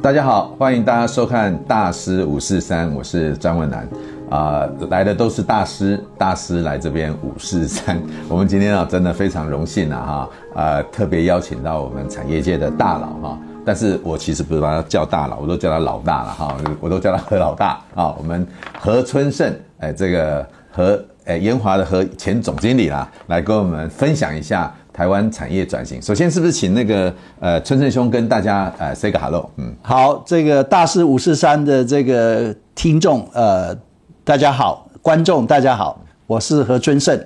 大家好，欢迎大家收看《大师五四三》，我是张文南啊、来的都是大师，大师来这边五四三。我们今天啊，真的非常荣幸啊哈，呃，特别邀请到我们产业界的大佬哈，但是我其实不是把他叫大佬，我都叫他老大了哈，我都叫他何老大啊，我们何春盛，哎，这个何哎研华的何前总经理啦，来跟我们分享一下。台湾产业转型，首先是不是请那个呃春盛兄跟大家呃 say 个 hello？嗯，好，这个大师五四三的这个听众呃大家好，观众大家好，我是何春盛，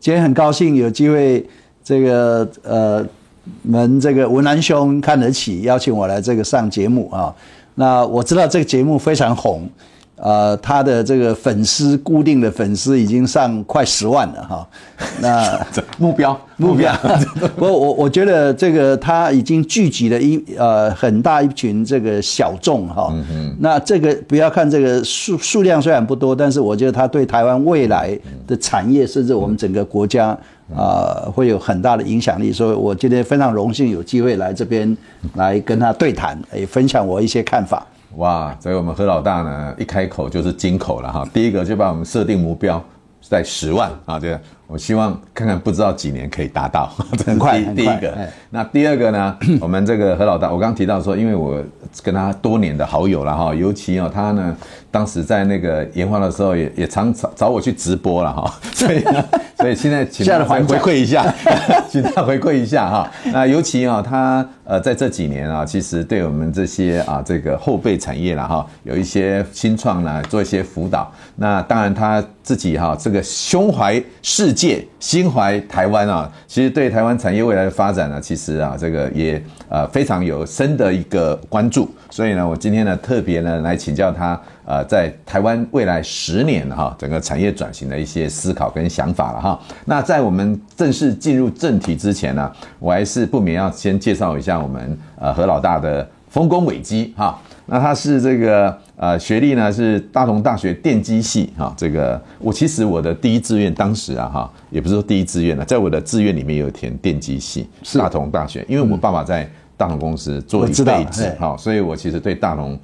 今天很高兴有机会这个呃们这个文南兄看得起，邀请我来这个上节目啊，那我知道这个节目非常红。呃，他的这个粉丝固定的粉丝已经上快十万了哈。那目 标目标，不过我我觉得这个他已经聚集了一呃很大一群这个小众哈。嗯嗯。那这个不要看这个数数量虽然不多，但是我觉得他对台湾未来的产业甚至我们整个国家啊、呃、会有很大的影响力。所以我今天非常荣幸有机会来这边来跟他对谈，也分享我一些看法。哇，所以我们何老大呢，一开口就是金口了哈。第一个就把我们设定目标在十万啊，这样，我希望看看不知道几年可以达到，很快。第一个，那第二个呢，我们这个何老大，我刚刚提到说，因为我跟他多年的好友了哈，尤其哦，他呢。当时在那个研发的时候也，也也常找找我去直播了哈，所以呢，所以现在请他回馈一下，请他回馈一下哈。那尤其啊，他呃在这几年啊，其实对我们这些啊这个后备产业了哈，有一些新创呢，做一些辅导。那当然他自己哈，这个胸怀世界，界心怀台湾啊，其实对台湾产业未来的发展呢，其实啊这个也呃非常有深的一个关注。所以呢，我今天呢特别呢来请教他。呃，在台湾未来十年哈，整个产业转型的一些思考跟想法了哈。那在我们正式进入正题之前呢，我还是不免要先介绍一下我们呃何老大的丰功伟绩哈。那他是这个呃学历呢是大同大学电机系哈。这个我其实我的第一志愿当时啊哈，也不是说第一志愿了，在我的志愿里面有填电机系，是大同大学，因为我爸爸在大同公司做一辈子哈，所以我其实对大同。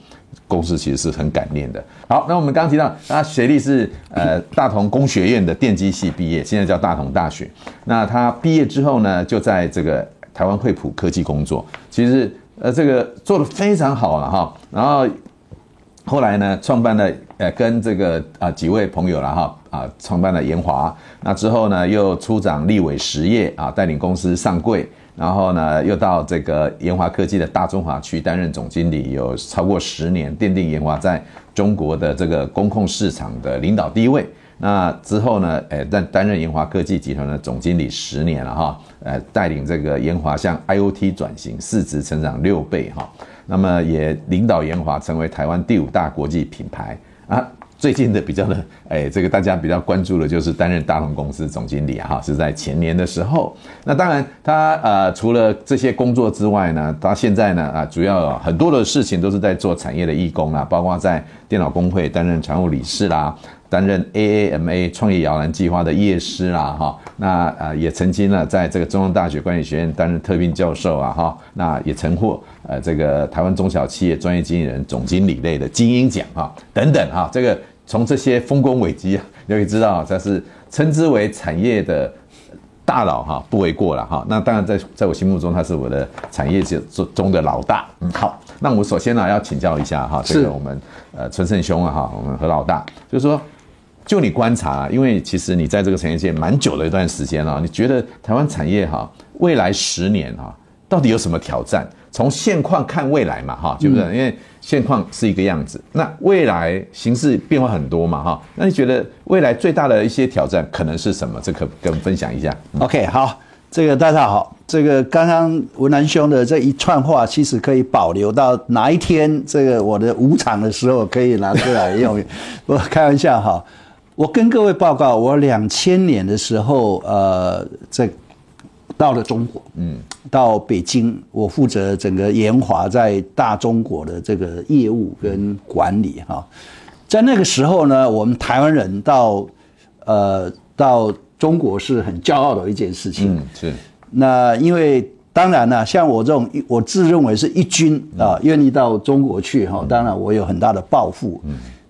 公司其实是很感念的。好，那我们刚刚提到，他学历是呃大同工学院的电机系毕业，现在叫大同大学。那他毕业之后呢，就在这个台湾惠普科技工作，其实呃这个做的非常好了哈。然后后来呢，创办了呃跟这个啊几位朋友了哈啊创办了研华。那之后呢，又出掌立伟实业啊，带领公司上柜。然后呢，又到这个研华科技的大中华区担任总经理，有超过十年，奠定研华在中国的这个公控市场的领导地位。那之后呢，诶，担担任研华科技集团的总经理十年了哈，呃，带领这个研华向 IoT 转型，市值成长六倍哈。那么也领导研华成为台湾第五大国际品牌啊。最近的比较的，哎，这个大家比较关注的就是担任大同公司总经理哈，是在前年的时候。那当然，他呃除了这些工作之外呢，他现在呢啊，主要很多的事情都是在做产业的义工啦，包括在电脑公会担任常务理事啦。担任 AAMA 创业摇篮计划的业师啦，哈，那呃也曾经呢在这个中央大学管理学院担任特聘教授啊，哈，那也曾获呃这个台湾中小企业专业经理人总经理类的精英奖哈，等等哈，这个从这些丰功伟绩啊，就可以知道这是称之为产业的大佬哈，不为过了哈。那当然在在我心目中他是我的产业中中的老大。嗯，好，那我首先呢要请教一下哈，这个我们呃春盛兄啊哈，我们何老大，就是说。就你观察，因为其实你在这个产业界蛮久的一段时间了，你觉得台湾产业哈，未来十年哈，到底有什么挑战？从现况看未来嘛，哈，对不对？因为现况是一个样子，那未来形势变化很多嘛，哈，那你觉得未来最大的一些挑战可能是什么？这可跟分享一下。OK，好，这个大家好，这个刚刚文南兄的这一串话，其实可以保留到哪一天这个我的五场的时候可以拿出来用。我开玩笑哈。我跟各位报告，我两千年的时候，呃，在到了中国，嗯，到北京，我负责整个研华在大中国的这个业务跟管理哈。在那个时候呢，我们台湾人到呃到中国是很骄傲的一件事情，嗯，是。那因为当然了，像我这种我自认为是一军啊，愿意到中国去哈，当然我有很大的抱负，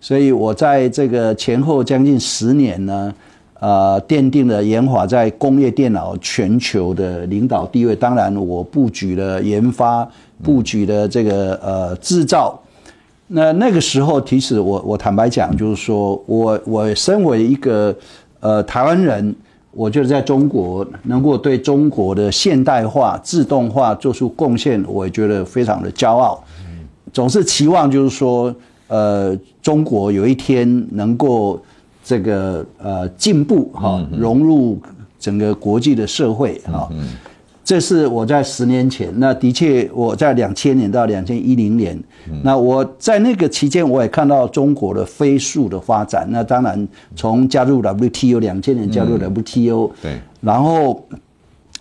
所以我在这个前后将近十年呢，呃，奠定了研华在工业电脑全球的领导地位。当然，我布局了研发，布局了这个呃制造。那那个时候，其实我我坦白讲，就是说我我身为一个呃台湾人，我觉得在中国能够对中国的现代化、自动化做出贡献，我也觉得非常的骄傲。总是期望就是说，呃，中国有一天能够。这个呃进步哈，融入整个国际的社会哈，这是我在十年前，那的确我在两千年到两千一零年，那我在那个期间我也看到中国的飞速的发展，那当然从加入 WTO 两千年加入 WTO，对，然后。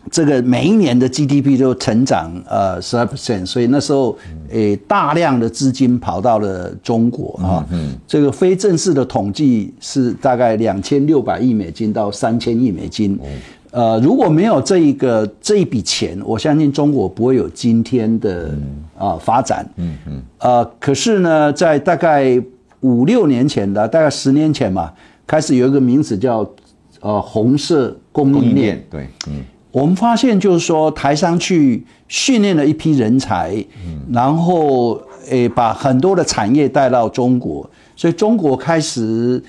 这个每一年的 GDP 都成长呃十二 percent，所以那时候诶大量的资金跑到了中国啊，嗯，这个非正式的统计是大概两千六百亿美金到三千亿美金，呃如果没有这一个这一笔钱，我相信中国不会有今天的啊发展，嗯嗯，呃可是呢，在大概五六年前的大概十年前嘛，开始有一个名词叫呃红色供应链，对，嗯。我们发现，就是说，台商去训练了一批人才，然后诶，把很多的产业带到中国，所以中国开始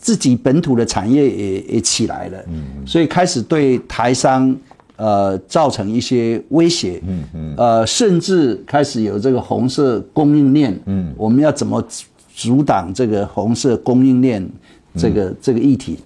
自己本土的产业也也起来了，所以开始对台商呃造成一些威胁，呃，甚至开始有这个红色供应链，我们要怎么阻挡这个红色供应链这个这个议题？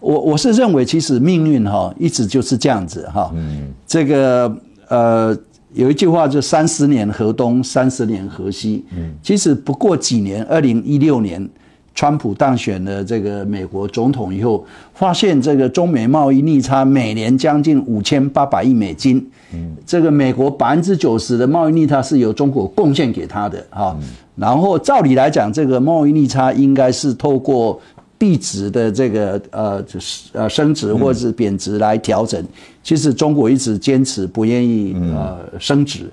我我是认为，其实命运哈一直就是这样子哈。嗯。这个呃有一句话就三十年河东，三十年河西。嗯。其实不过几年，二零一六年，川普当选了这个美国总统以后，发现这个中美贸易逆差每年将近五千八百亿美金。嗯。这个美国百分之九十的贸易逆差是由中国贡献给他的哈。然后照理来讲，这个贸易逆差应该是透过。币值的这个呃，就是呃升值或者是贬值来调整，其实中国一直坚持不愿意呃升值，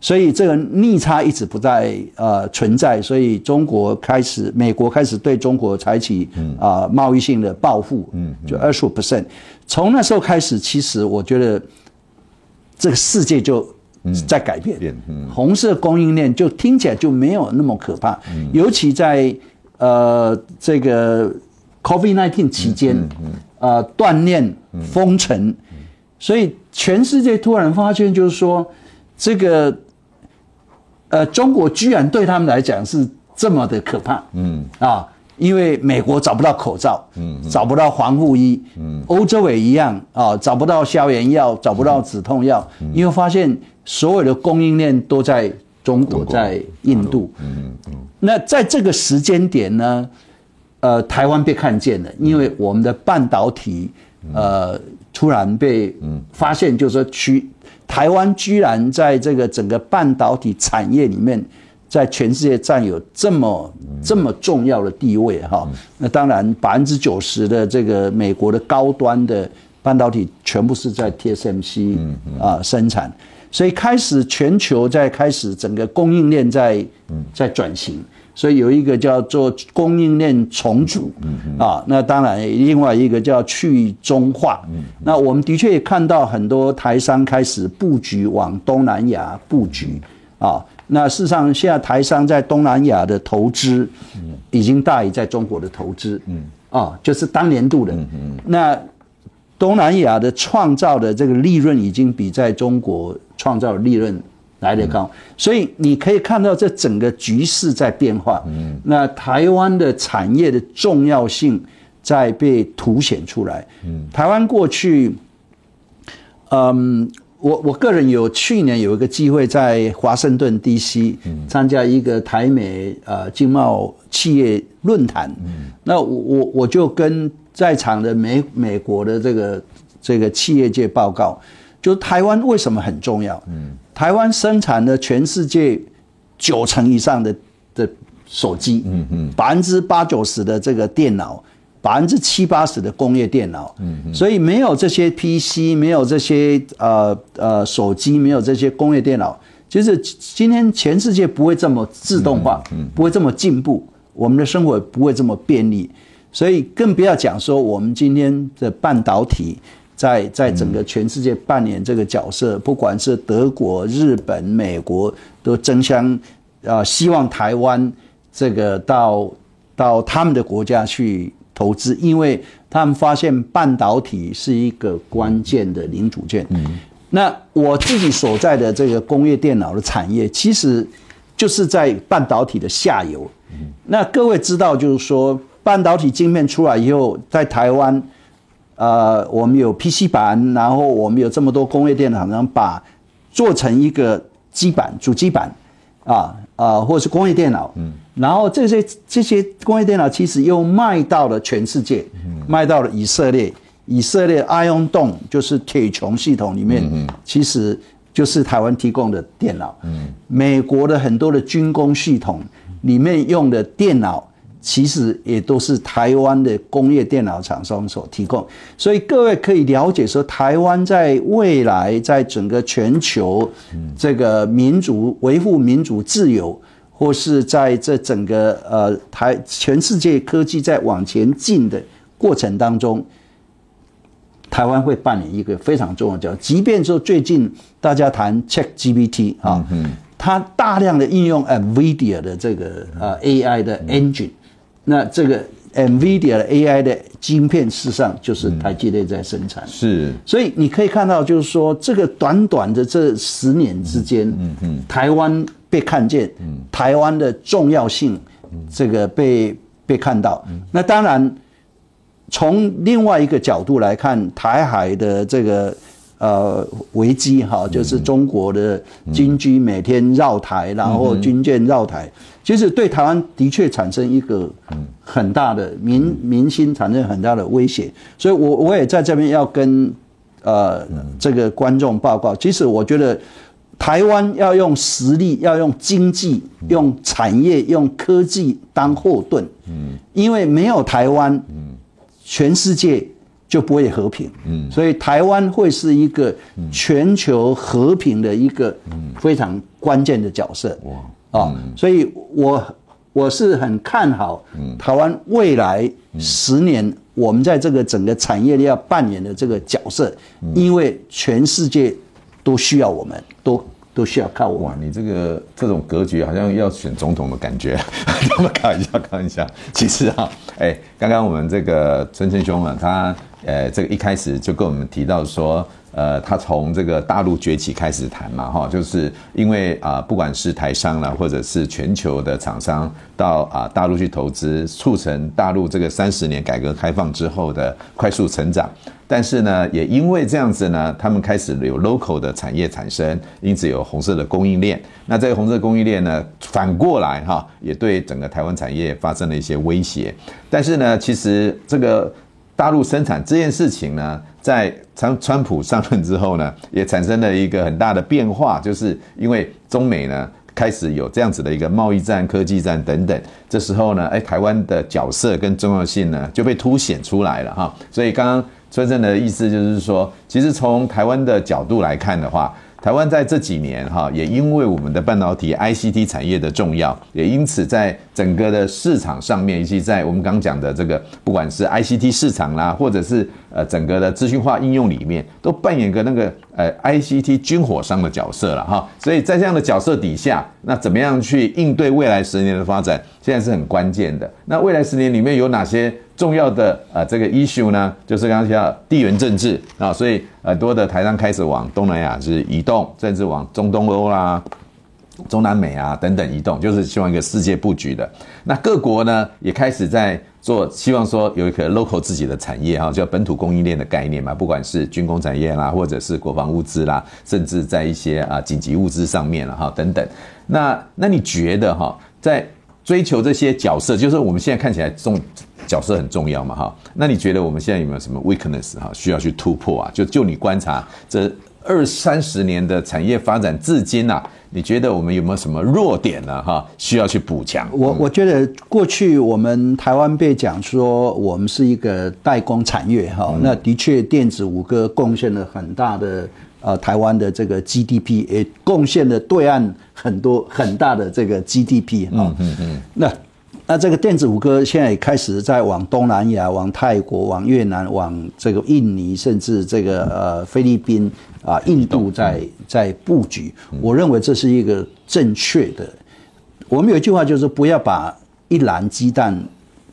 所以这个逆差一直不再呃存在，所以中国开始，美国开始对中国采取啊贸易性的报复，嗯，就二十五。percent，从那时候开始，其实我觉得这个世界就在改变，红色供应链就听起来就没有那么可怕，尤其在。呃，这个 COVID-19 期间，呃，锻炼封城，所以全世界突然发现，就是说，这个呃，中国居然对他们来讲是这么的可怕，嗯。啊，因为美国找不到口罩，嗯，找不到防护衣，嗯，欧洲也一样啊，找不到消炎药，找不到止痛药，因为发现所有的供应链都在。中国在印度，嗯嗯，那在这个时间点呢，呃，台湾被看见了，因为我们的半导体，呃，突然被发现，就是说，区台湾居然在这个整个半导体产业里面，在全世界占有这么这么重要的地位哈。那当然，百分之九十的这个美国的高端的半导体全部是在 TSMC 啊生产。所以开始全球在开始整个供应链在在转型，所以有一个叫做供应链重组，啊，那当然另外一个叫去中化。那我们的确也看到很多台商开始布局往东南亚布局，啊，那事实上现在台商在东南亚的投资已经大于在中国的投资，啊，就是当年度的。那。东南亚的创造的这个利润已经比在中国创造的利润来得高，所以你可以看到这整个局势在变化。嗯那台湾的产业的重要性在被凸显出来。嗯台湾过去，嗯，我我个人有去年有一个机会在华盛顿 DC 参加一个台美呃经贸企业论坛，那我我我就跟。在场的美美国的这个这个企业界报告，就台湾为什么很重要？嗯，台湾生产了全世界九成以上的的手机，嗯嗯，百分之八九十的这个电脑，百分之七八十的工业电脑，嗯所以没有这些 PC，没有这些呃呃手机，没有这些工业电脑，就是今天全世界不会这么自动化，不会这么进步，我们的生活不会这么便利，所以更不要讲说我们今天的半导体在在整个全世界扮演这个角色，不管是德国、日本、美国都争相啊，希望台湾这个到到他们的国家去。投资，因为他们发现半导体是一个关键的零组件。嗯，那我自己所在的这个工业电脑的产业，其实就是在半导体的下游。嗯，那各位知道，就是说半导体晶片出来以后，在台湾，呃，我们有 PC 板，然后我们有这么多工业电脑厂商把做成一个基板、主机板，啊啊，或者是工业电脑。嗯。然后这些这些工业电脑其实又卖到了全世界，卖到了以色列。以色列 Iron Dome 就是铁穹系统里面，其实就是台湾提供的电脑。美国的很多的军工系统里面用的电脑，其实也都是台湾的工业电脑厂商所提供。所以各位可以了解说，台湾在未来在整个全球这个民主维护民主自由。或是在这整个呃台全世界科技在往前进的过程当中，台湾会扮演一个非常重要的角色。即便说最近大家谈 ChatGPT 啊，它大量的应用 NVIDIA 的这个呃 AI 的 engine，那这个 NVIDIA 的 AI 的晶片，事实上就是台积电在生产。是，所以你可以看到，就是说这个短短的这十年之间，嗯嗯，台湾。被看见，台湾的重要性，这个被被看到。那当然，从另外一个角度来看，台海的这个呃危机哈，就是中国的军机每天绕台，然后军舰绕台，其实对台湾的确产生一个很大的民民心产生很大的威胁。所以我我也在这边要跟呃这个观众报告，其实我觉得。台湾要用实力，要用经济、用产业、用科技当后盾。嗯，因为没有台湾，嗯，全世界就不会和平。嗯，所以台湾会是一个全球和平的一个非常关键的角色。哇，啊，所以我我是很看好台湾未来十年我们在这个整个产业里要扮演的这个角色，因为全世界都需要我们，都。都需要靠我。哇，你这个这种格局好像要选总统的感觉。开玩笑，开玩笑。其实啊，哎，刚刚我们这个春生兄啊，他呃，这个一开始就跟我们提到说。呃，他从这个大陆崛起开始谈嘛，哈，就是因为啊，不管是台商啦，或者是全球的厂商到啊大陆去投资，促成大陆这个三十年改革开放之后的快速成长。但是呢，也因为这样子呢，他们开始有 local 的产业产生，因此有红色的供应链。那这个红色供应链呢，反过来哈，也对整个台湾产业发生了一些威胁。但是呢，其实这个大陆生产这件事情呢，在川川普上任之后呢，也产生了一个很大的变化，就是因为中美呢开始有这样子的一个贸易战、科技战等等，这时候呢，哎，台湾的角色跟重要性呢就被凸显出来了哈。所以刚刚春生的意思就是说，其实从台湾的角度来看的话。台湾在这几年哈，也因为我们的半导体 ICT 产业的重要，也因此在整个的市场上面，以及在我们刚讲的这个，不管是 ICT 市场啦，或者是呃整个的资讯化应用里面，都扮演个那个呃 ICT 军火商的角色了哈。所以在这样的角色底下，那怎么样去应对未来十年的发展，现在是很关键的。那未来十年里面有哪些？重要的呃这个 issue 呢，就是刚刚提到地缘政治啊，所以很多的台商开始往东南亚是移动，甚至往中东欧啦、中南美啊等等移动，就是希望一个世界布局的。那各国呢也开始在做，希望说有一个 local 自己的产业哈，叫本土供应链的概念嘛，不管是军工产业啦，或者是国防物资啦，甚至在一些啊紧急物资上面了哈等等。那那你觉得哈，在追求这些角色，就是我们现在看起来重。角色很重要嘛，哈，那你觉得我们现在有没有什么 weakness 哈，需要去突破啊？就就你观察这二三十年的产业发展至今啊，你觉得我们有没有什么弱点呢？哈，需要去补强。我我觉得过去我们台湾被讲说我们是一个代工产业哈，那的确电子五哥贡献了很大的呃台湾的这个 GDP，也贡献了对岸很多很大的这个 GDP 嗯。嗯嗯。那那这个电子五哥现在也开始在往东南亚、往泰国、往越南、往这个印尼，甚至这个呃菲律宾啊、印度在在布局。我认为这是一个正确的。我们有一句话就是不要把一篮鸡蛋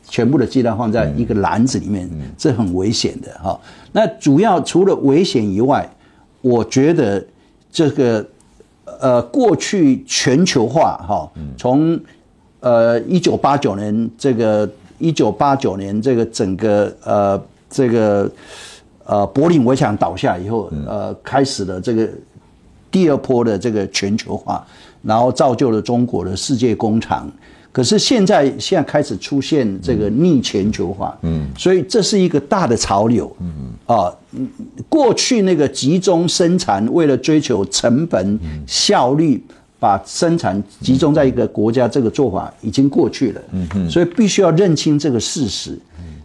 全部的鸡蛋放在一个篮子里面，这很危险的哈。那主要除了危险以外，我觉得这个呃过去全球化哈，从呃，一九八九年这个一九八九年这个整个呃这个呃柏林围墙倒下以后，呃开始了这个第二波的这个全球化，然后造就了中国的世界工厂。可是现在现在开始出现这个逆全球化，嗯，所以这是一个大的潮流，嗯。啊，过去那个集中生产为了追求成本效率。把生产集中在一个国家，这个做法已经过去了。嗯嗯，所以必须要认清这个事实。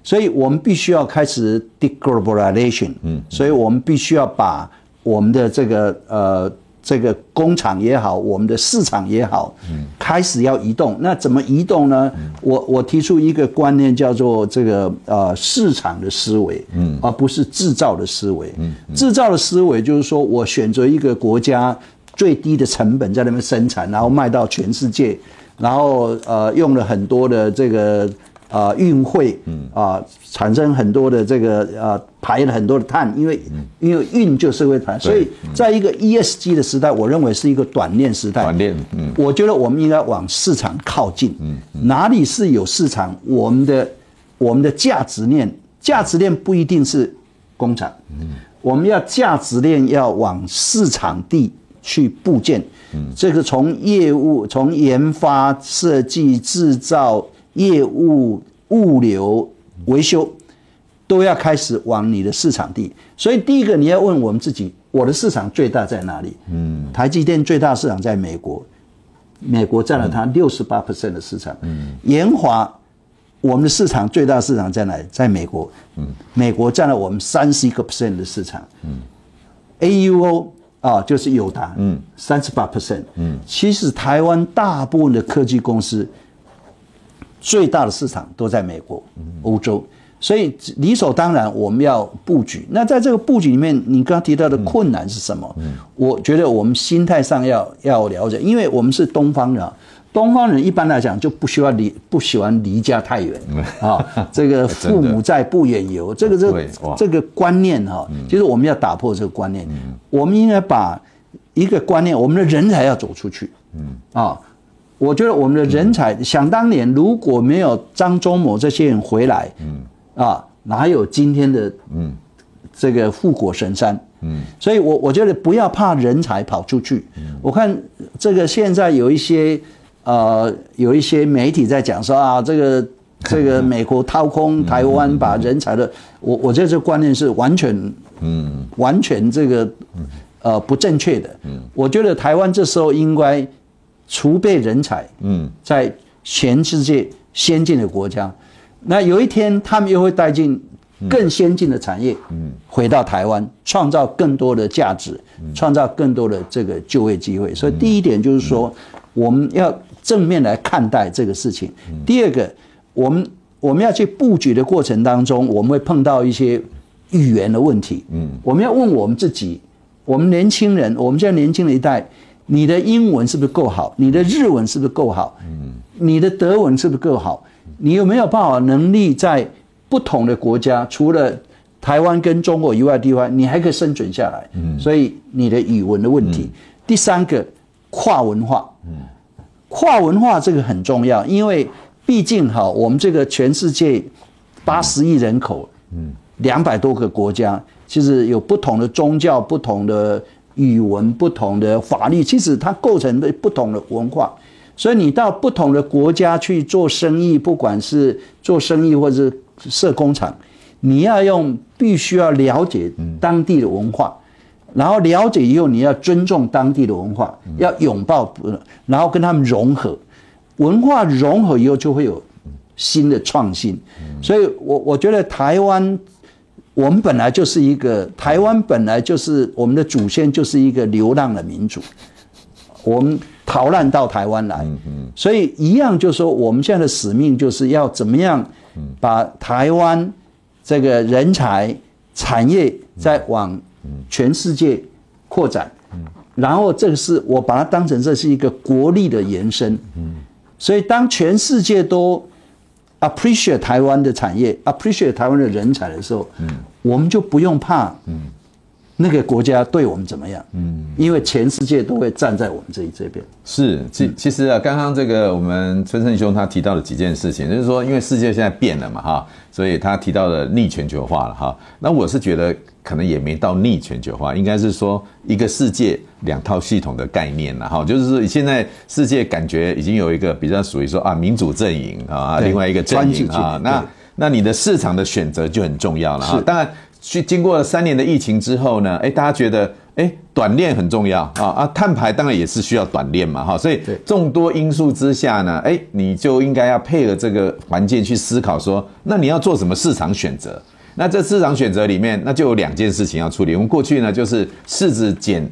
所以我们必须要开始 deglobalization。嗯，所以我们必须要把我们的这个呃这个工厂也好，我们的市场也好，嗯，开始要移动。那怎么移动呢？我我提出一个观念，叫做这个呃市场的思维，嗯，而不是制造的思维。嗯，制造的思维就是说我选择一个国家。最低的成本在那边生产，然后卖到全世界，然后呃用了很多的这个呃运会，嗯。啊产生很多的这个呃排了很多的碳，因为因为运就是会排，所以在一个 ESG 的时代，我认为是一个短链时代。短链，嗯，我觉得我们应该往市场靠近，嗯，哪里是有市场，我们的我们的价值链，价值链不一定是工厂，嗯，我们要价值链要往市场地。去部件，嗯这个从业务、从研发、设计、制造、业务、物流、维修，都要开始往你的市场地。所以第一个你要问我们自己：我的市场最大在哪里？嗯，台积电最大市场在美国，美国占了它六十八 percent 的市场。嗯，研华，我们的市场最大市场在哪里？在美国。嗯，美国占了我们三十一个 percent 的市场。嗯，AUO。啊，就是友达，嗯，三十八 percent，嗯，其实台湾大部分的科技公司最大的市场都在美国、欧洲，所以理所当然我们要布局。那在这个布局里面，你刚刚提到的困难是什么？嗯，我觉得我们心态上要要了解，因为我们是东方人。东方人一般来讲就不需要离不喜欢离家太远啊，这个父母在不远游，这个这这个观念哈，其实我们要打破这个观念，我们应该把一个观念，我们的人才要走出去，嗯。啊，我觉得我们的人才，想当年如果没有张忠谋这些人回来，嗯。啊，哪有今天的嗯。这个护国神山，嗯，所以我我觉得不要怕人才跑出去，我看这个现在有一些。呃，有一些媒体在讲说啊，这个 这个美国掏空台湾，把人才的，我我觉得这个观念是完全，嗯，完全这个呃不正确的。嗯，我觉得台湾这时候应该储备人才，嗯，在全世界先进的国家，那有一天他们又会带进更先进的产业，嗯，回到台湾，创造更多的价值，创造更多的这个就业机会。所以第一点就是说，我们要。正面来看待这个事情。第二个，我们我们要去布局的过程当中，我们会碰到一些语言的问题。嗯，我们要问我们自己，我们年轻人，我们现在年轻的一代，你的英文是不是够好？你的日文是不是够好？嗯，你的德文是不是够好？你有没有办法能力在不同的国家，除了台湾跟中国以外的地方，你还可以生存下来？嗯，所以你的语文的问题。第三个，跨文化。嗯。跨文化这个很重要，因为毕竟哈，我们这个全世界八十亿人口，嗯，两百多个国家，其实有不同的宗教、不同的语文、不同的法律，其实它构成的不同的文化。所以你到不同的国家去做生意，不管是做生意或者是设工厂，你要用必须要了解当地的文化。然后了解以后，你要尊重当地的文化，要拥抱，然后跟他们融合，文化融合以后就会有新的创新。所以我我觉得台湾，我们本来就是一个台湾本来就是我们的祖先就是一个流浪的民族，我们逃难到台湾来，所以一样就是说我们现在的使命就是要怎么样把台湾这个人才产业再往。全世界扩展，然后这个是我把它当成这是一个国力的延伸，所以当全世界都 appreciate 台湾的产业，appreciate 台湾的人才的时候，我们就不用怕，那个国家对我们怎么样，嗯。因为全世界都会站在我们这一这边。是，其其实啊，刚刚这个我们春盛兄他提到了几件事情，就是说，因为世界现在变了嘛，哈，所以他提到了逆全球化了，哈，那我是觉得。可能也没到逆全球化，应该是说一个世界两套系统的概念了哈，就是说现在世界感觉已经有一个比较属于说啊民主阵营啊，另外一个阵营啊，那那你的市场的选择就很重要了哈。当然，去经过了三年的疫情之后呢，哎，大家觉得哎短链很重要啊啊，碳排当然也是需要短链嘛哈，所以众多因素之下呢，哎，你就应该要配合这个环境去思考说，那你要做什么市场选择？那这市场选择里面，那就有两件事情要处理。我们过去呢，就是柿子捡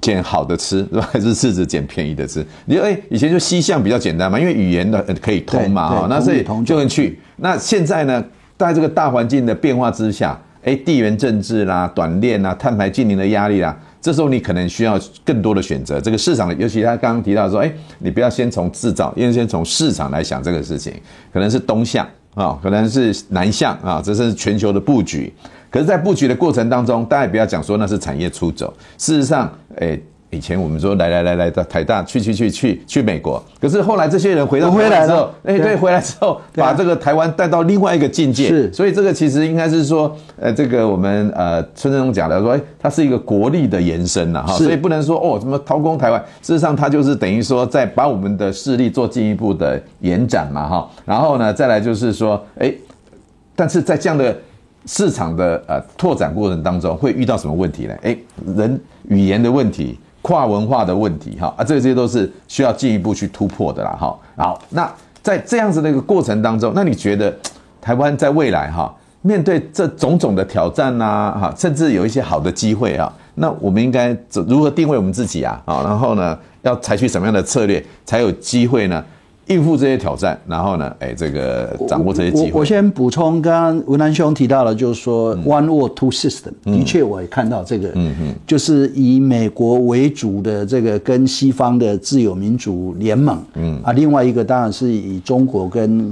捡好的吃，是吧？还是柿子捡便宜的吃？你说，哎，以前就西向比较简单嘛，因为语言的可以通嘛，哈。那所以就能去。那现在呢，在这个大环境的变化之下，哎，地缘政治啦、短链啦、碳排净零的压力啦，这时候你可能需要更多的选择。这个市场，尤其他刚刚提到说，哎，你不要先从制造，因为先从市场来想这个事情，可能是东向。啊、可能是南向啊，这是全球的布局。可是，在布局的过程当中，大家也不要讲说那是产业出走。事实上，诶。以前我们说来来来来到台大去去去去去美国，可是后来这些人回到回来之后，哎对，回来之后把这个台湾带到另外一个境界。是，所以这个其实应该是说，呃，这个我们呃春盛讲的说，哎，它是一个国力的延伸呐，哈，所以不能说哦什么掏空台湾，事实上它就是等于说在把我们的势力做进一步的延展嘛，哈，然后呢再来就是说，哎，但是在这样的市场的呃拓展过程当中会遇到什么问题呢？哎，人语言的问题。跨文化的问题，哈啊，这些都是需要进一步去突破的啦，哈。好，那在这样子的一个过程当中，那你觉得 台湾在未来哈，面对这种种的挑战呐，哈，甚至有一些好的机会啊，那我们应该如何定位我们自己啊？啊，然后呢，要采取什么样的策略才有机会呢？应付这些挑战，然后呢，哎，这个掌握这些机会。我我先补充，刚刚文南兄提到了，就是说 One World Two System，的确我也看到这个，嗯嗯，就是以美国为主的这个跟西方的自由民主联盟，嗯。啊，另外一个当然是以中国跟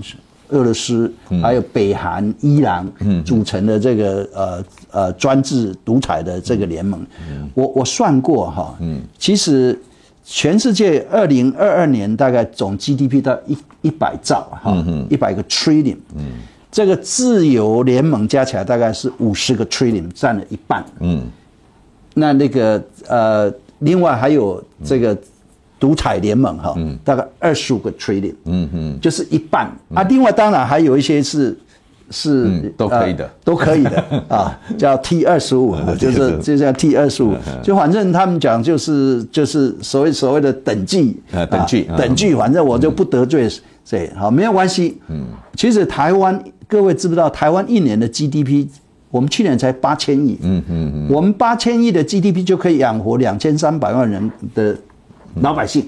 俄罗斯，还有北韩、伊朗，嗯，组成的这个呃呃专制独裁的这个联盟。我我算过哈，嗯，其实。全世界二零二二年大概总 GDP 到一一百兆哈，一百个 trillion，嗯，这个自由联盟加起来大概是五十个 trillion，占了一半，嗯，那那个呃，另外还有这个独裁联盟哈，大概二十五个 trillion，嗯嗯，就是一半。啊。另外当然还有一些是。是、嗯、都可以的，呃、都可以的 啊，叫 T 二十五，就是就叫 T 二十五，就反正他们讲就是就是所谓所谓的等距啊，等距等距，反正我就不得罪谁，好，没有关系。嗯，其实台湾各位知不知道，台湾一年的 GDP，我们去年才八千亿，嗯嗯嗯，我们八千亿的 GDP 就可以养活两千三百万人的老百姓，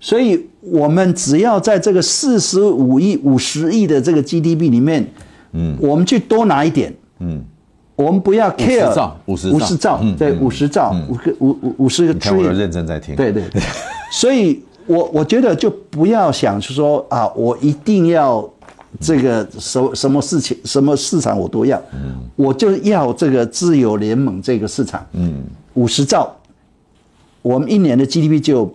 所以我们只要在这个四十五亿、五十亿的这个 GDP 里面。嗯，我们去多拿一点。嗯，我们不要 care 五十兆，五十兆，五十兆，对，五十兆，五个五五五十个 trillion。我认真在听。对对对，所以我我觉得就不要想说啊，我一定要这个什什么事情，什么市场我都要。嗯，我就要这个自由联盟这个市场。嗯，五十兆，我们一年的 GDP 就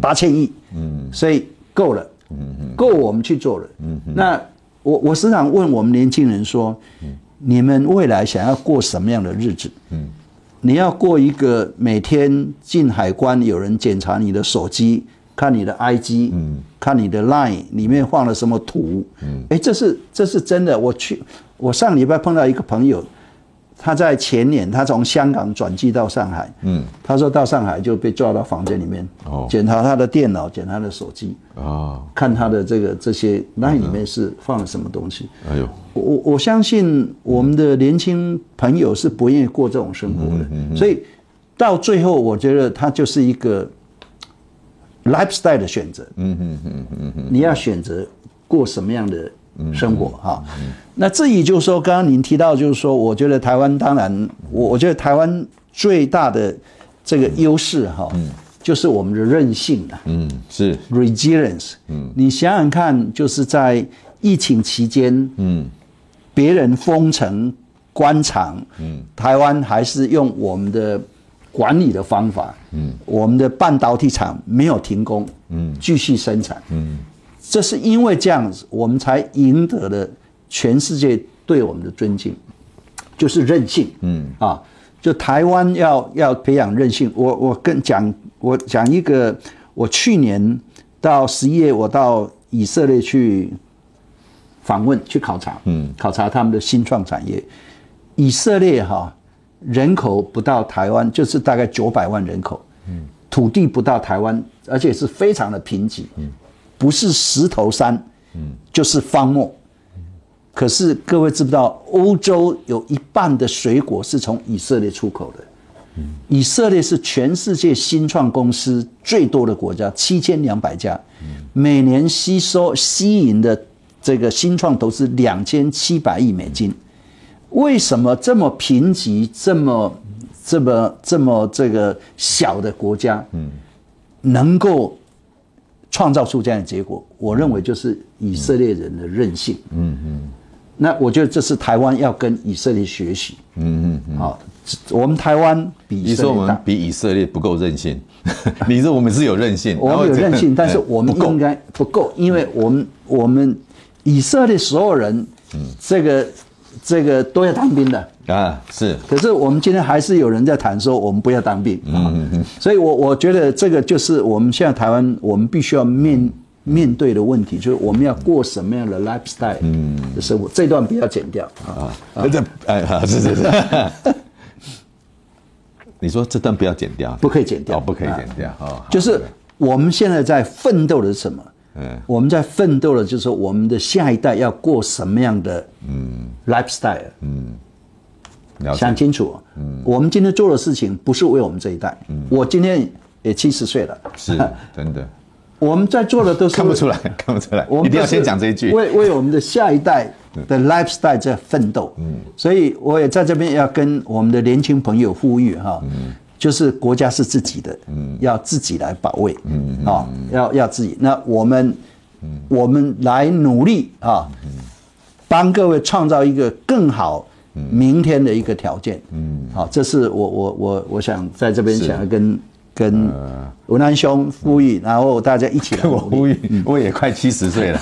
八千亿。嗯，所以够了。嗯嗯，够我们去做了。嗯嗯，那。我我时常问我们年轻人说：“你们未来想要过什么样的日子？嗯，你要过一个每天进海关有人检查你的手机，看你的 IG，嗯，看你的 Line 里面放了什么图，嗯，哎，这是这是真的。我去，我上礼拜碰到一个朋友，他在前年，他从香港转机到上海，嗯，他说到上海就被抓到房间里面，哦，检查他的电脑，检查他的手机，啊、哦，看他的这个这些，那里面是放了什么东西？哎呦，我我相信我们的年轻朋友是不愿意过这种生活的，所以到最后，我觉得他就是一个 lifestyle 的选择，嗯嗯嗯嗯嗯，你要选择过什么样的？生活哈，那至于就是说，刚刚您提到就是说，我觉得台湾当然，我我觉得台湾最大的这个优势哈，就是我们的韧性啊，嗯，是。resilience，嗯，你想想看，就是在疫情期间，嗯，别人封城关厂，嗯，台湾还是用我们的管理的方法，嗯，我们的半导体厂没有停工，嗯，继续生产，嗯。这是因为这样子，我们才赢得了全世界对我们的尊敬，就是韧性。嗯啊，就台湾要要培养韧性。我我跟讲，我讲一个，我去年到十一月，我到以色列去访问去考察，嗯，考察他们的新创产业。以色列哈人口不到台湾，就是大概九百万人口，嗯，土地不到台湾，而且是非常的贫瘠，嗯。不是石头山，嗯就是荒漠。可是各位知不知道，欧洲有一半的水果是从以色列出口的。以色列是全世界新创公司最多的国家，七千两百家，每年吸收吸引的这个新创投资两千七百亿美金。为什么这么贫瘠、这么这么这么这个小的国家，嗯能够？创造出这样的结果，我认为就是以色列人的任性。嗯嗯，那我觉得这是台湾要跟以色列学习。嗯嗯，好，我们台湾比以色列大，你说我们比以色列不够任性？你说我们是有韧性，我们有韧性，但是我们应该不够，因为我们我们以色列所有人，这个这个都要当兵的。啊，是。可是我们今天还是有人在谈说，我们不要当兵。嗯嗯嗯。所以我我觉得这个就是我们现在台湾，我们必须要面面对的问题，就是我们要过什么样的 lifestyle 嗯的生活。这段不要剪掉啊。啊，这哎，好，是是是。你说这段不要剪掉？不可以剪掉，不可以剪掉啊。就是我们现在在奋斗的是什么？嗯，我们在奋斗的就是说我们的下一代要过什么样的嗯 lifestyle 嗯。想清楚，嗯，我们今天做的事情不是为我们这一代，嗯，我今天也七十岁了，是真的，我们在做的都是看不出来，看不出来，我们一定要先讲这一句，为为我们的下一代的 lifestyle 在奋斗，嗯，所以我也在这边要跟我们的年轻朋友呼吁哈，嗯，就是国家是自己的，嗯，要自己来保卫，嗯，啊，要要自己，那我们，嗯，我们来努力啊，嗯，帮各位创造一个更好。明天的一个条件，嗯，好，这是我我我我想在这边想要跟跟文安兄呼吁，然后大家一起 我呼吁，我也快七十岁了，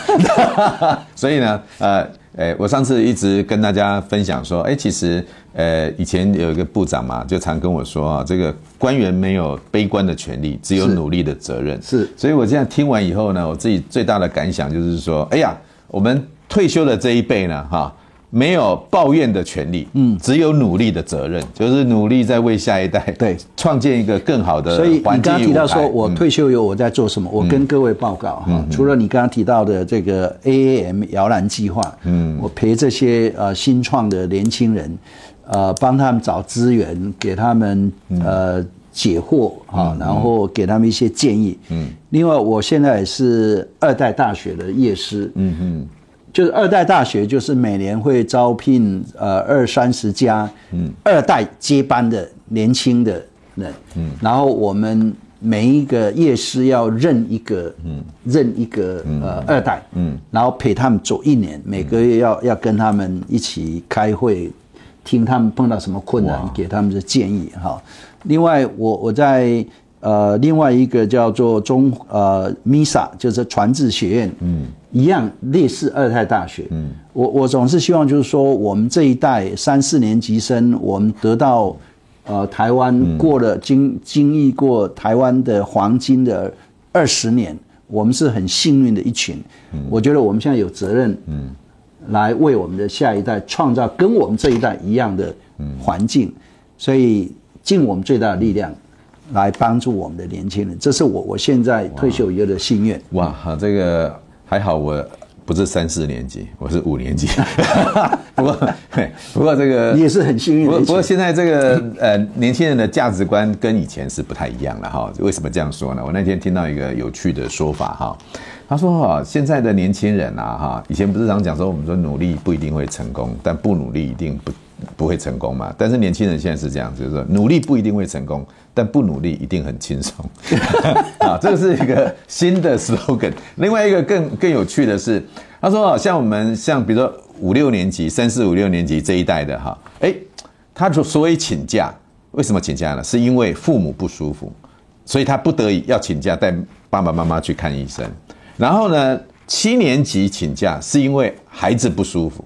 所以呢，呃，诶，我上次一直跟大家分享说，哎，其实，呃，以前有一个部长嘛，就常跟我说啊，这个官员没有悲观的权利，只有努力的责任，是，是。所以我现在听完以后呢，我自己最大的感想就是说，哎呀，我们退休的这一辈呢，哈。没有抱怨的权利，嗯，只有努力的责任，就是努力在为下一代对。创建一个更好的。所以你刚刚提到说我退休以后我在做什么，嗯、我跟各位报告哈，嗯、除了你刚刚提到的这个 AAM 摇篮计划，嗯，我陪这些呃新创的年轻人，呃，帮他们找资源，给他们呃解惑啊，嗯、然后给他们一些建议，嗯，另外我现在也是二代大学的夜师，嗯嗯。就是二代大学，就是每年会招聘呃二三十家，嗯，二代接班的年轻的人，嗯，然后我们每一个夜师要认一个，嗯，认一个呃二代，嗯，然后陪他们走一年，每个月要要跟他们一起开会，听他们碰到什么困难，给他们的建议哈。另外，我我在。呃，另外一个叫做中呃 MISA，就是传智学院，嗯，一样类似二代大学，嗯，我我总是希望就是说，我们这一代三四年级生，我们得到呃台湾过了经经历过台湾的黄金的二十年，我们是很幸运的一群，嗯，我觉得我们现在有责任，嗯，来为我们的下一代创造跟我们这一代一样的环境，所以尽我们最大的力量来帮助我们的年轻人，这是我我现在退休以后的心愿。哇，哈，这个还好，我不是三四年级，我是五年级。不过，不过这个你也是很幸运的。不过，不过现在这个呃年轻人的价值观跟以前是不太一样了哈。为什么这样说呢？我那天听到一个有趣的说法哈。他说：“哈，现在的年轻人啊，哈，以前不是常讲说，我们说努力不一定会成功，但不努力一定不不会成功嘛。但是年轻人现在是这样，就是说努力不一定会成功，但不努力一定很轻松。啊，这是一个新的 slogan。另外一个更更有趣的是，他说，像我们像比如说五六年级、三四五六年级这一代的哈，哎，他就所以请假，为什么请假呢？是因为父母不舒服，所以他不得已要请假带爸爸妈妈去看医生。”然后呢，七年级请假是因为孩子不舒服，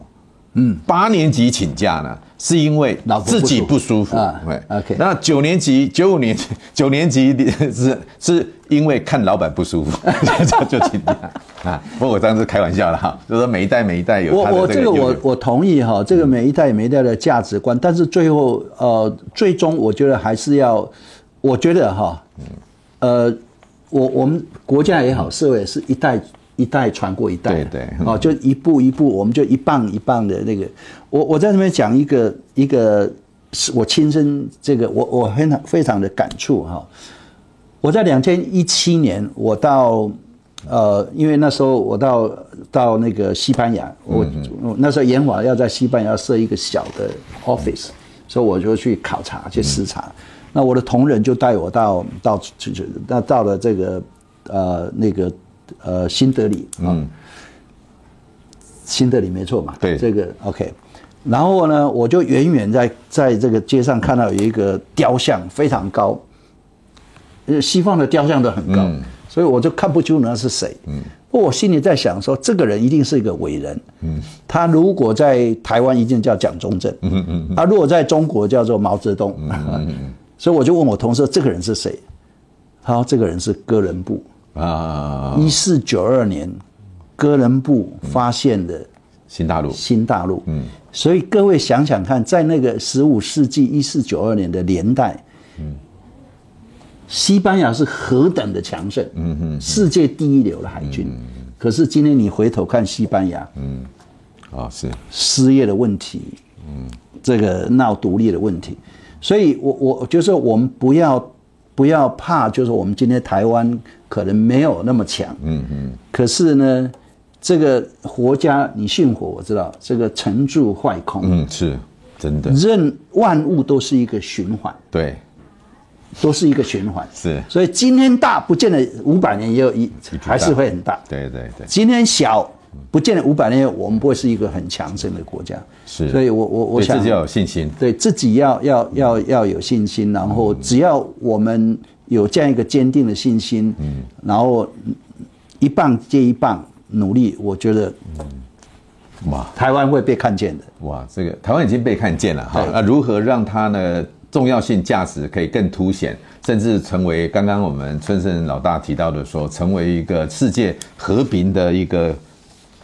嗯，八年级请假呢是因为自己不舒服，对，OK。那九年级、九五年、九年级是是因为看老板不舒服，就就请假啊。不过我当时开玩笑了哈，就是说每一代每一代有。我我这个我我同意哈，这个每一代每一代的价值观，但是最后呃，最终我觉得还是要，我觉得哈，呃。我我们国家也好，社会是一代一代传过一代，对对，哦，就一步一步，我们就一棒一棒的那个。我我在那边讲一个一个，是我亲身这个，我我非常非常的感触哈。我在两千一七年，我到呃，因为那时候我到到那个西班牙，我那时候研华要在西班牙设一个小的 office，所以我就去考察去视察。那我的同仁就带我到到去去，那到了这个呃那个呃新德里，嗯，新德里没错嘛，对，这个 OK。然后呢，我就远远在在这个街上看到有一个雕像非常高，西方的雕像都很高，嗯、所以我就看不出那是谁。嗯，我心里在想说，这个人一定是一个伟人。嗯，他如果在台湾一定叫蒋中正。嗯嗯嗯，他如果在中国叫做毛泽东。嗯嗯。嗯 所以我就问我同事：“这个人是谁？”他说：“这个人是哥伦布啊。一四九二年，哥伦布发现的新大陆。新大陆。嗯。所以各位想想看，在那个十五世纪一四九二年的年代，嗯，西班牙是何等的强盛，嗯哼，世界第一流的海军。可是今天你回头看西班牙，嗯，啊是失业的问题，嗯，这个闹独立的问题。所以我，我我就是我们不要不要怕，就是我们今天台湾可能没有那么强，嗯嗯。可是呢，这个国家你信佛，我知道这个成住坏空，嗯，是真的。任万物都是一个循环，对，都是一个循环，是。所以今天大，不见得五百年也有一还是会很大，对对对。今天小。不见得五百年，我们不会是一个很强盛的国家。是，所以我我我想自己要有信心，对自己要要要要有信心。然后只要我们有这样一个坚定的信心，嗯，然后一棒接一棒努力，我觉得，哇，台湾会被看见的。哇，这个台湾已经被看见了哈。那如何让它呢重要性价值可以更凸显，甚至成为刚刚我们春盛老大提到的说，成为一个世界和平的一个。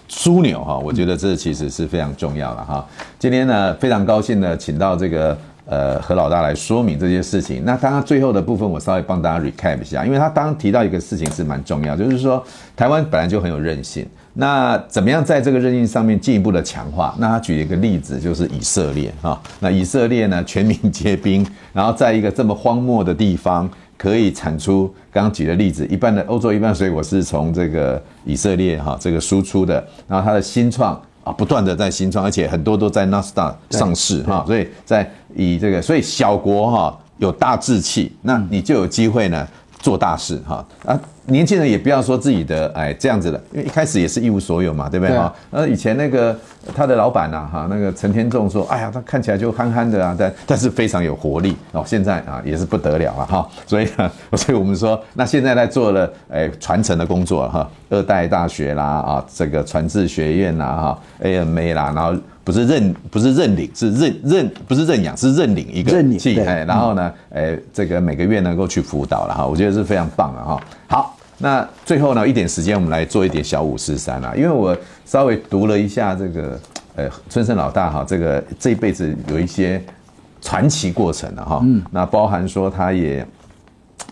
枢纽哈，我觉得这其实是非常重要的哈。今天呢，非常高兴的，请到这个呃何老大来说明这些事情。那刚刚最后的部分，我稍微帮大家 recap 一下，因为他刚刚提到一个事情是蛮重要，就是说台湾本来就很有韧性，那怎么样在这个韧性上面进一步的强化？那他举一个例子，就是以色列哈。那以色列呢，全民皆兵，然后在一个这么荒漠的地方。可以产出刚刚举的例子，一半的欧洲一半水果是从这个以色列哈这个输出的，然后它的新创啊不断的在新创，而且很多都在纳斯达上市哈，所以在以这个所以小国哈有大志气，那你就有机会呢做大事哈啊。年轻人也不要说自己的哎这样子的，因为一开始也是一无所有嘛，对不对哈？呃，以前那个他的老板呐哈，那个陈天仲说，哎呀，他看起来就憨憨的啊，但但是非常有活力哦。现在啊也是不得了啊哈，所以呢，所以我们说，那现在在做了哎传承的工作哈，二代大学啦啊，这个传智学院啦哈，AMA 啦，然后不是认不是认领是认认不是认养是认领一个系哎，然后呢哎这个每个月能够去辅导了哈，我觉得是非常棒的哈。好。那最后呢，一点时间我们来做一点小五四三啊，因为我稍微读了一下这个呃春盛老大哈，这个这一辈子有一些传奇过程的哈，嗯，那包含说他也。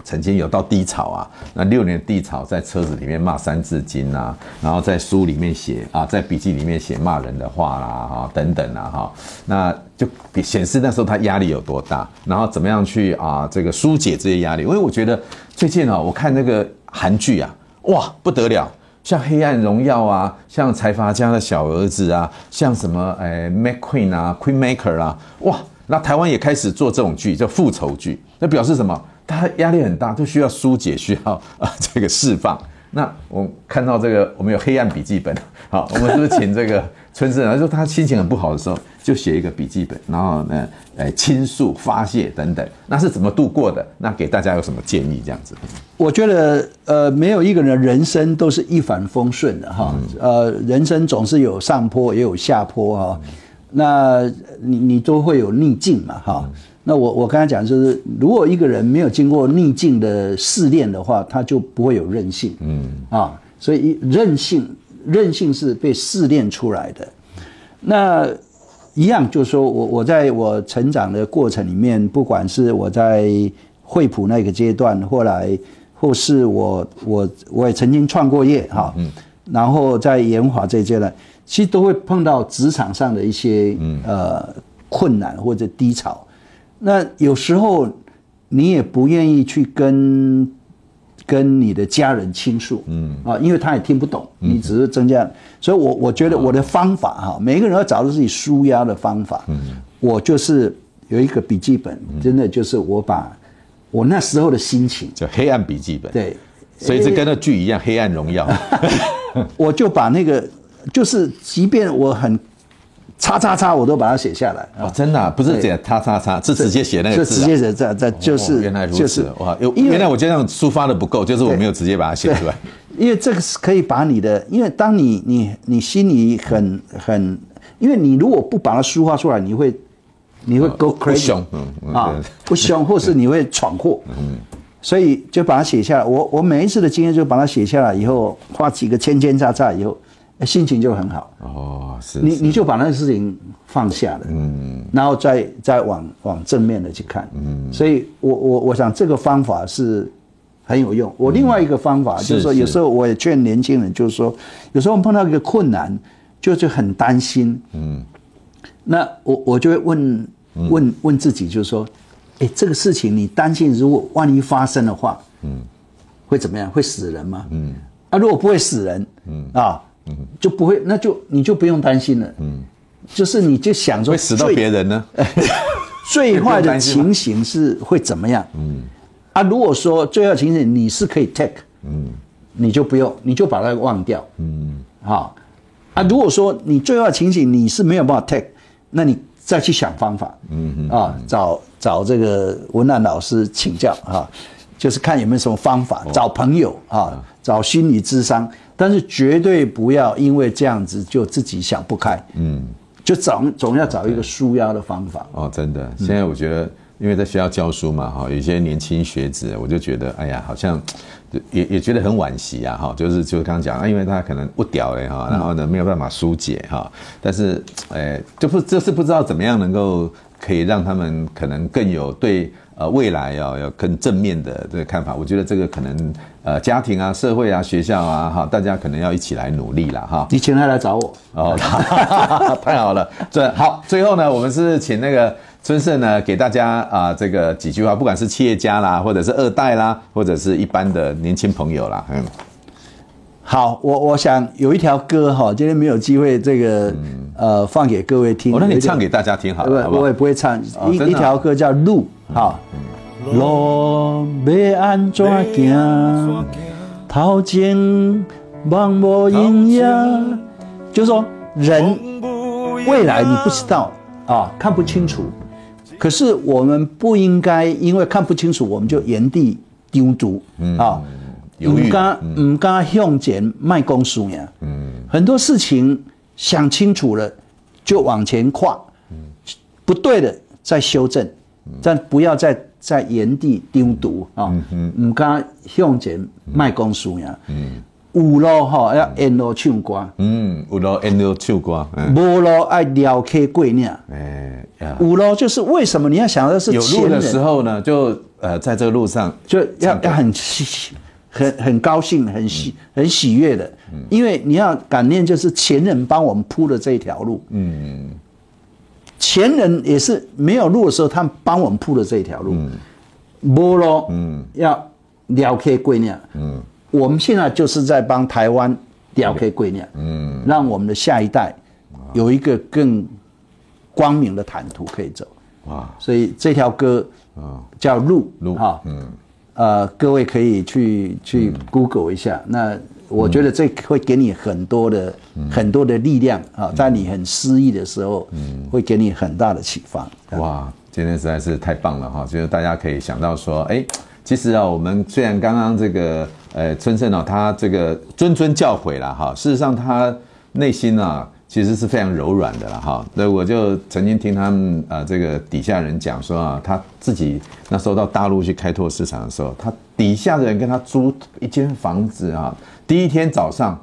曾经有到低潮啊，那六年低潮，在车子里面骂三字经啊，然后在书里面写啊，在笔记里面写骂人的话啦，哈，等等啊，哈，那就显示那时候他压力有多大，然后怎么样去啊，这个疏解这些压力。因为我觉得最近啊，我看那个韩剧啊，哇，不得了，像《黑暗荣耀》啊，像财阀家的小儿子啊，像什么诶，McQueen 啊，Queen Maker 啊，哇，那台湾也开始做这种剧，叫复仇剧，那表示什么？他压力很大，就需要疏解，需要 啊这个释放。那我看到这个，我们有黑暗笔记本，好，我们是不是请这个春盛？他说他心情很不好的时候，就写一个笔记本，然后呢，哎，倾诉、发泄等等。那是怎么度过的？那给大家有什么建议？这样子？我觉得，呃，没有一个人人生都是一帆风顺的哈，呃，人生总是有上坡也有下坡哈，那你你都会有逆境嘛哈。那我我刚才讲就是，如果一个人没有经过逆境的试炼的话，他就不会有韧性。嗯啊，所以韧性韧性是被试炼出来的。那一样就是说我我在我成长的过程里面，不管是我在惠普那个阶段，后来或是我我我也曾经创过业哈，嗯，然后在研华这一阶段，其实都会碰到职场上的一些呃困难或者低潮。那有时候你也不愿意去跟跟你的家人倾诉，嗯。啊，因为他也听不懂，你只是增加，所以我我觉得我的方法哈，每个人要找到自己舒压的方法，嗯，我就是有一个笔记本，真的就是我把我那时候的心情，叫黑暗笔记本，对，所以这跟那剧一样，《黑暗荣耀》，我就把那个，就是即便我很。叉叉叉，我都把它写下来。哦，真的、啊、不是写叉叉叉，是直接写那个字、啊，就直接写在在就是、哦、原来如此、就是、哇，原来我觉得这样抒发的不够，就是我没有直接把它写出来，因为这个是可以把你的，因为当你你你心里很很，因为你如果不把它抒发出来，你会你会 go crazy，不凶，嗯啊，不凶，或是你会闯祸，嗯，所以就把它写下来。我我每一次的经验就把它写下来以后，画几个圈圈叉叉以后。心情就很好哦，是，你你就把那个事情放下了，嗯，然后再再往往正面的去看，嗯，所以我我我想这个方法是很有用。我另外一个方法就是说，有时候我也劝年轻人，就是说，有时候我们碰到一个困难，就就很担心，嗯，那我我就会问问问自己，就是说，哎，这个事情你担心，如果万一发生的话，嗯，会怎么样？会死人吗？嗯，啊，如果不会死人，嗯。啊。嗯，就不会，那就你就不用担心了。嗯，就是你就想说会死到别人呢？最坏的情形是会怎么样？嗯，啊，如果说最坏情形你是可以 take，嗯，你就不用，你就把它忘掉。嗯，好，啊，如果说你最坏情形你是没有办法 take，那你再去想方法。嗯啊，找找这个文兰老师请教啊，就是看有没有什么方法，找朋友啊，找心理咨商。但是绝对不要因为这样子就自己想不开，嗯，就找总要找一个舒压的方法。哦，真的，现在我觉得，因为在学校教书嘛，哈，有些年轻学子，我就觉得，哎呀，好像也也觉得很惋惜啊，哈，就是就是刚刚讲啊，因为他可能不屌嘞，哈，然后呢没有办法疏解哈，但是，哎，就不就是不知道怎么样能够可以让他们可能更有对。呃，未来要要更正面的这个看法，我觉得这个可能呃，家庭啊、社会啊、学校啊，哈，大家可能要一起来努力了哈。你请他来找我哦，太好了。这好，最后呢，我们是请那个春盛呢，给大家啊、呃，这个几句话，不管是企业家啦，或者是二代啦，或者是一般的年轻朋友啦，嗯。好，我我想有一条歌哈，今天没有机会这个、嗯、呃放给各位听。我、哦、那你唱给大家听好了，我也不会唱。哦、一一条歌叫《路》哈，路要安怎行？头前茫无影影，就是说人未来你不知道啊，看不清楚。可是我们不应该因为看不清楚，我们就原地丢足啊。嗯唔敢唔敢向前迈公输呀，嗯，很多事情想清楚了就往前跨，嗯，不对的再修正，但不要再在原地丢毒啊！唔敢向前迈公输呀！有路哈要沿路唱歌，嗯，有路沿路唱歌，无路爱撩开过鸟。哎呀，有路就是为什么你要想的是有路的时候呢？就呃，在这个路上就要要很喜很很高兴，很喜很喜悦的，因为你要感念，就是前人帮我们铺的这一条路。嗯。前人也是没有路的时候，他们帮我们铺的这一条路，无路，嗯，要了开过鸟，嗯，我们现在就是在帮台湾了开过鸟，嗯，让我们的下一代有一个更光明的坦途可以走，哇，所以这条歌啊叫路路哈，嗯，呃，各位可以去去 Google 一下那。我觉得这会给你很多的、嗯、很多的力量啊，在你很失意的时候，嗯，会给你很大的启发。哇，今天实在是太棒了哈！就是大家可以想到说，哎，其实啊，我们虽然刚刚这个呃春盛啊，他这个谆谆教诲了哈，事实上他内心啊。其实是非常柔软的了哈，那我就曾经听他们啊这个底下人讲说啊，他自己那时候到大陆去开拓市场的时候，他底下的人跟他租一间房子啊，第一天早上。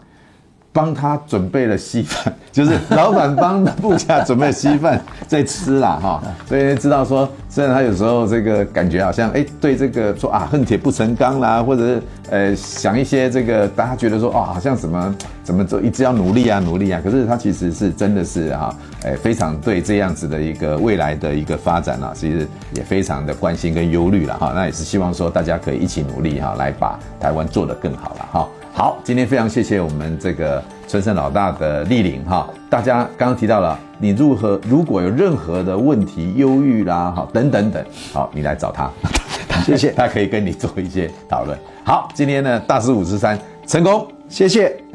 帮他准备了稀饭，就是老板帮部下准备了稀饭在吃啦哈，所以知道说，虽然他有时候这个感觉好像哎，对这个说啊恨铁不成钢啦，或者是呃想一些这个大家觉得说哦好像什么怎么就一直要努力啊努力啊，可是他其实是真的是哈，哎非常对这样子的一个未来的一个发展啊，其实也非常的关心跟忧虑了哈，那也是希望说大家可以一起努力哈，来把台湾做得更好了哈。好，今天非常谢谢我们这个春生老大的莅临哈，大家刚刚提到了，你如何如果有任何的问题、忧郁啦，好等等等，好，你来找他，谢谢，他可以跟你做一些讨论。好，今天呢大师五十三成功，谢谢。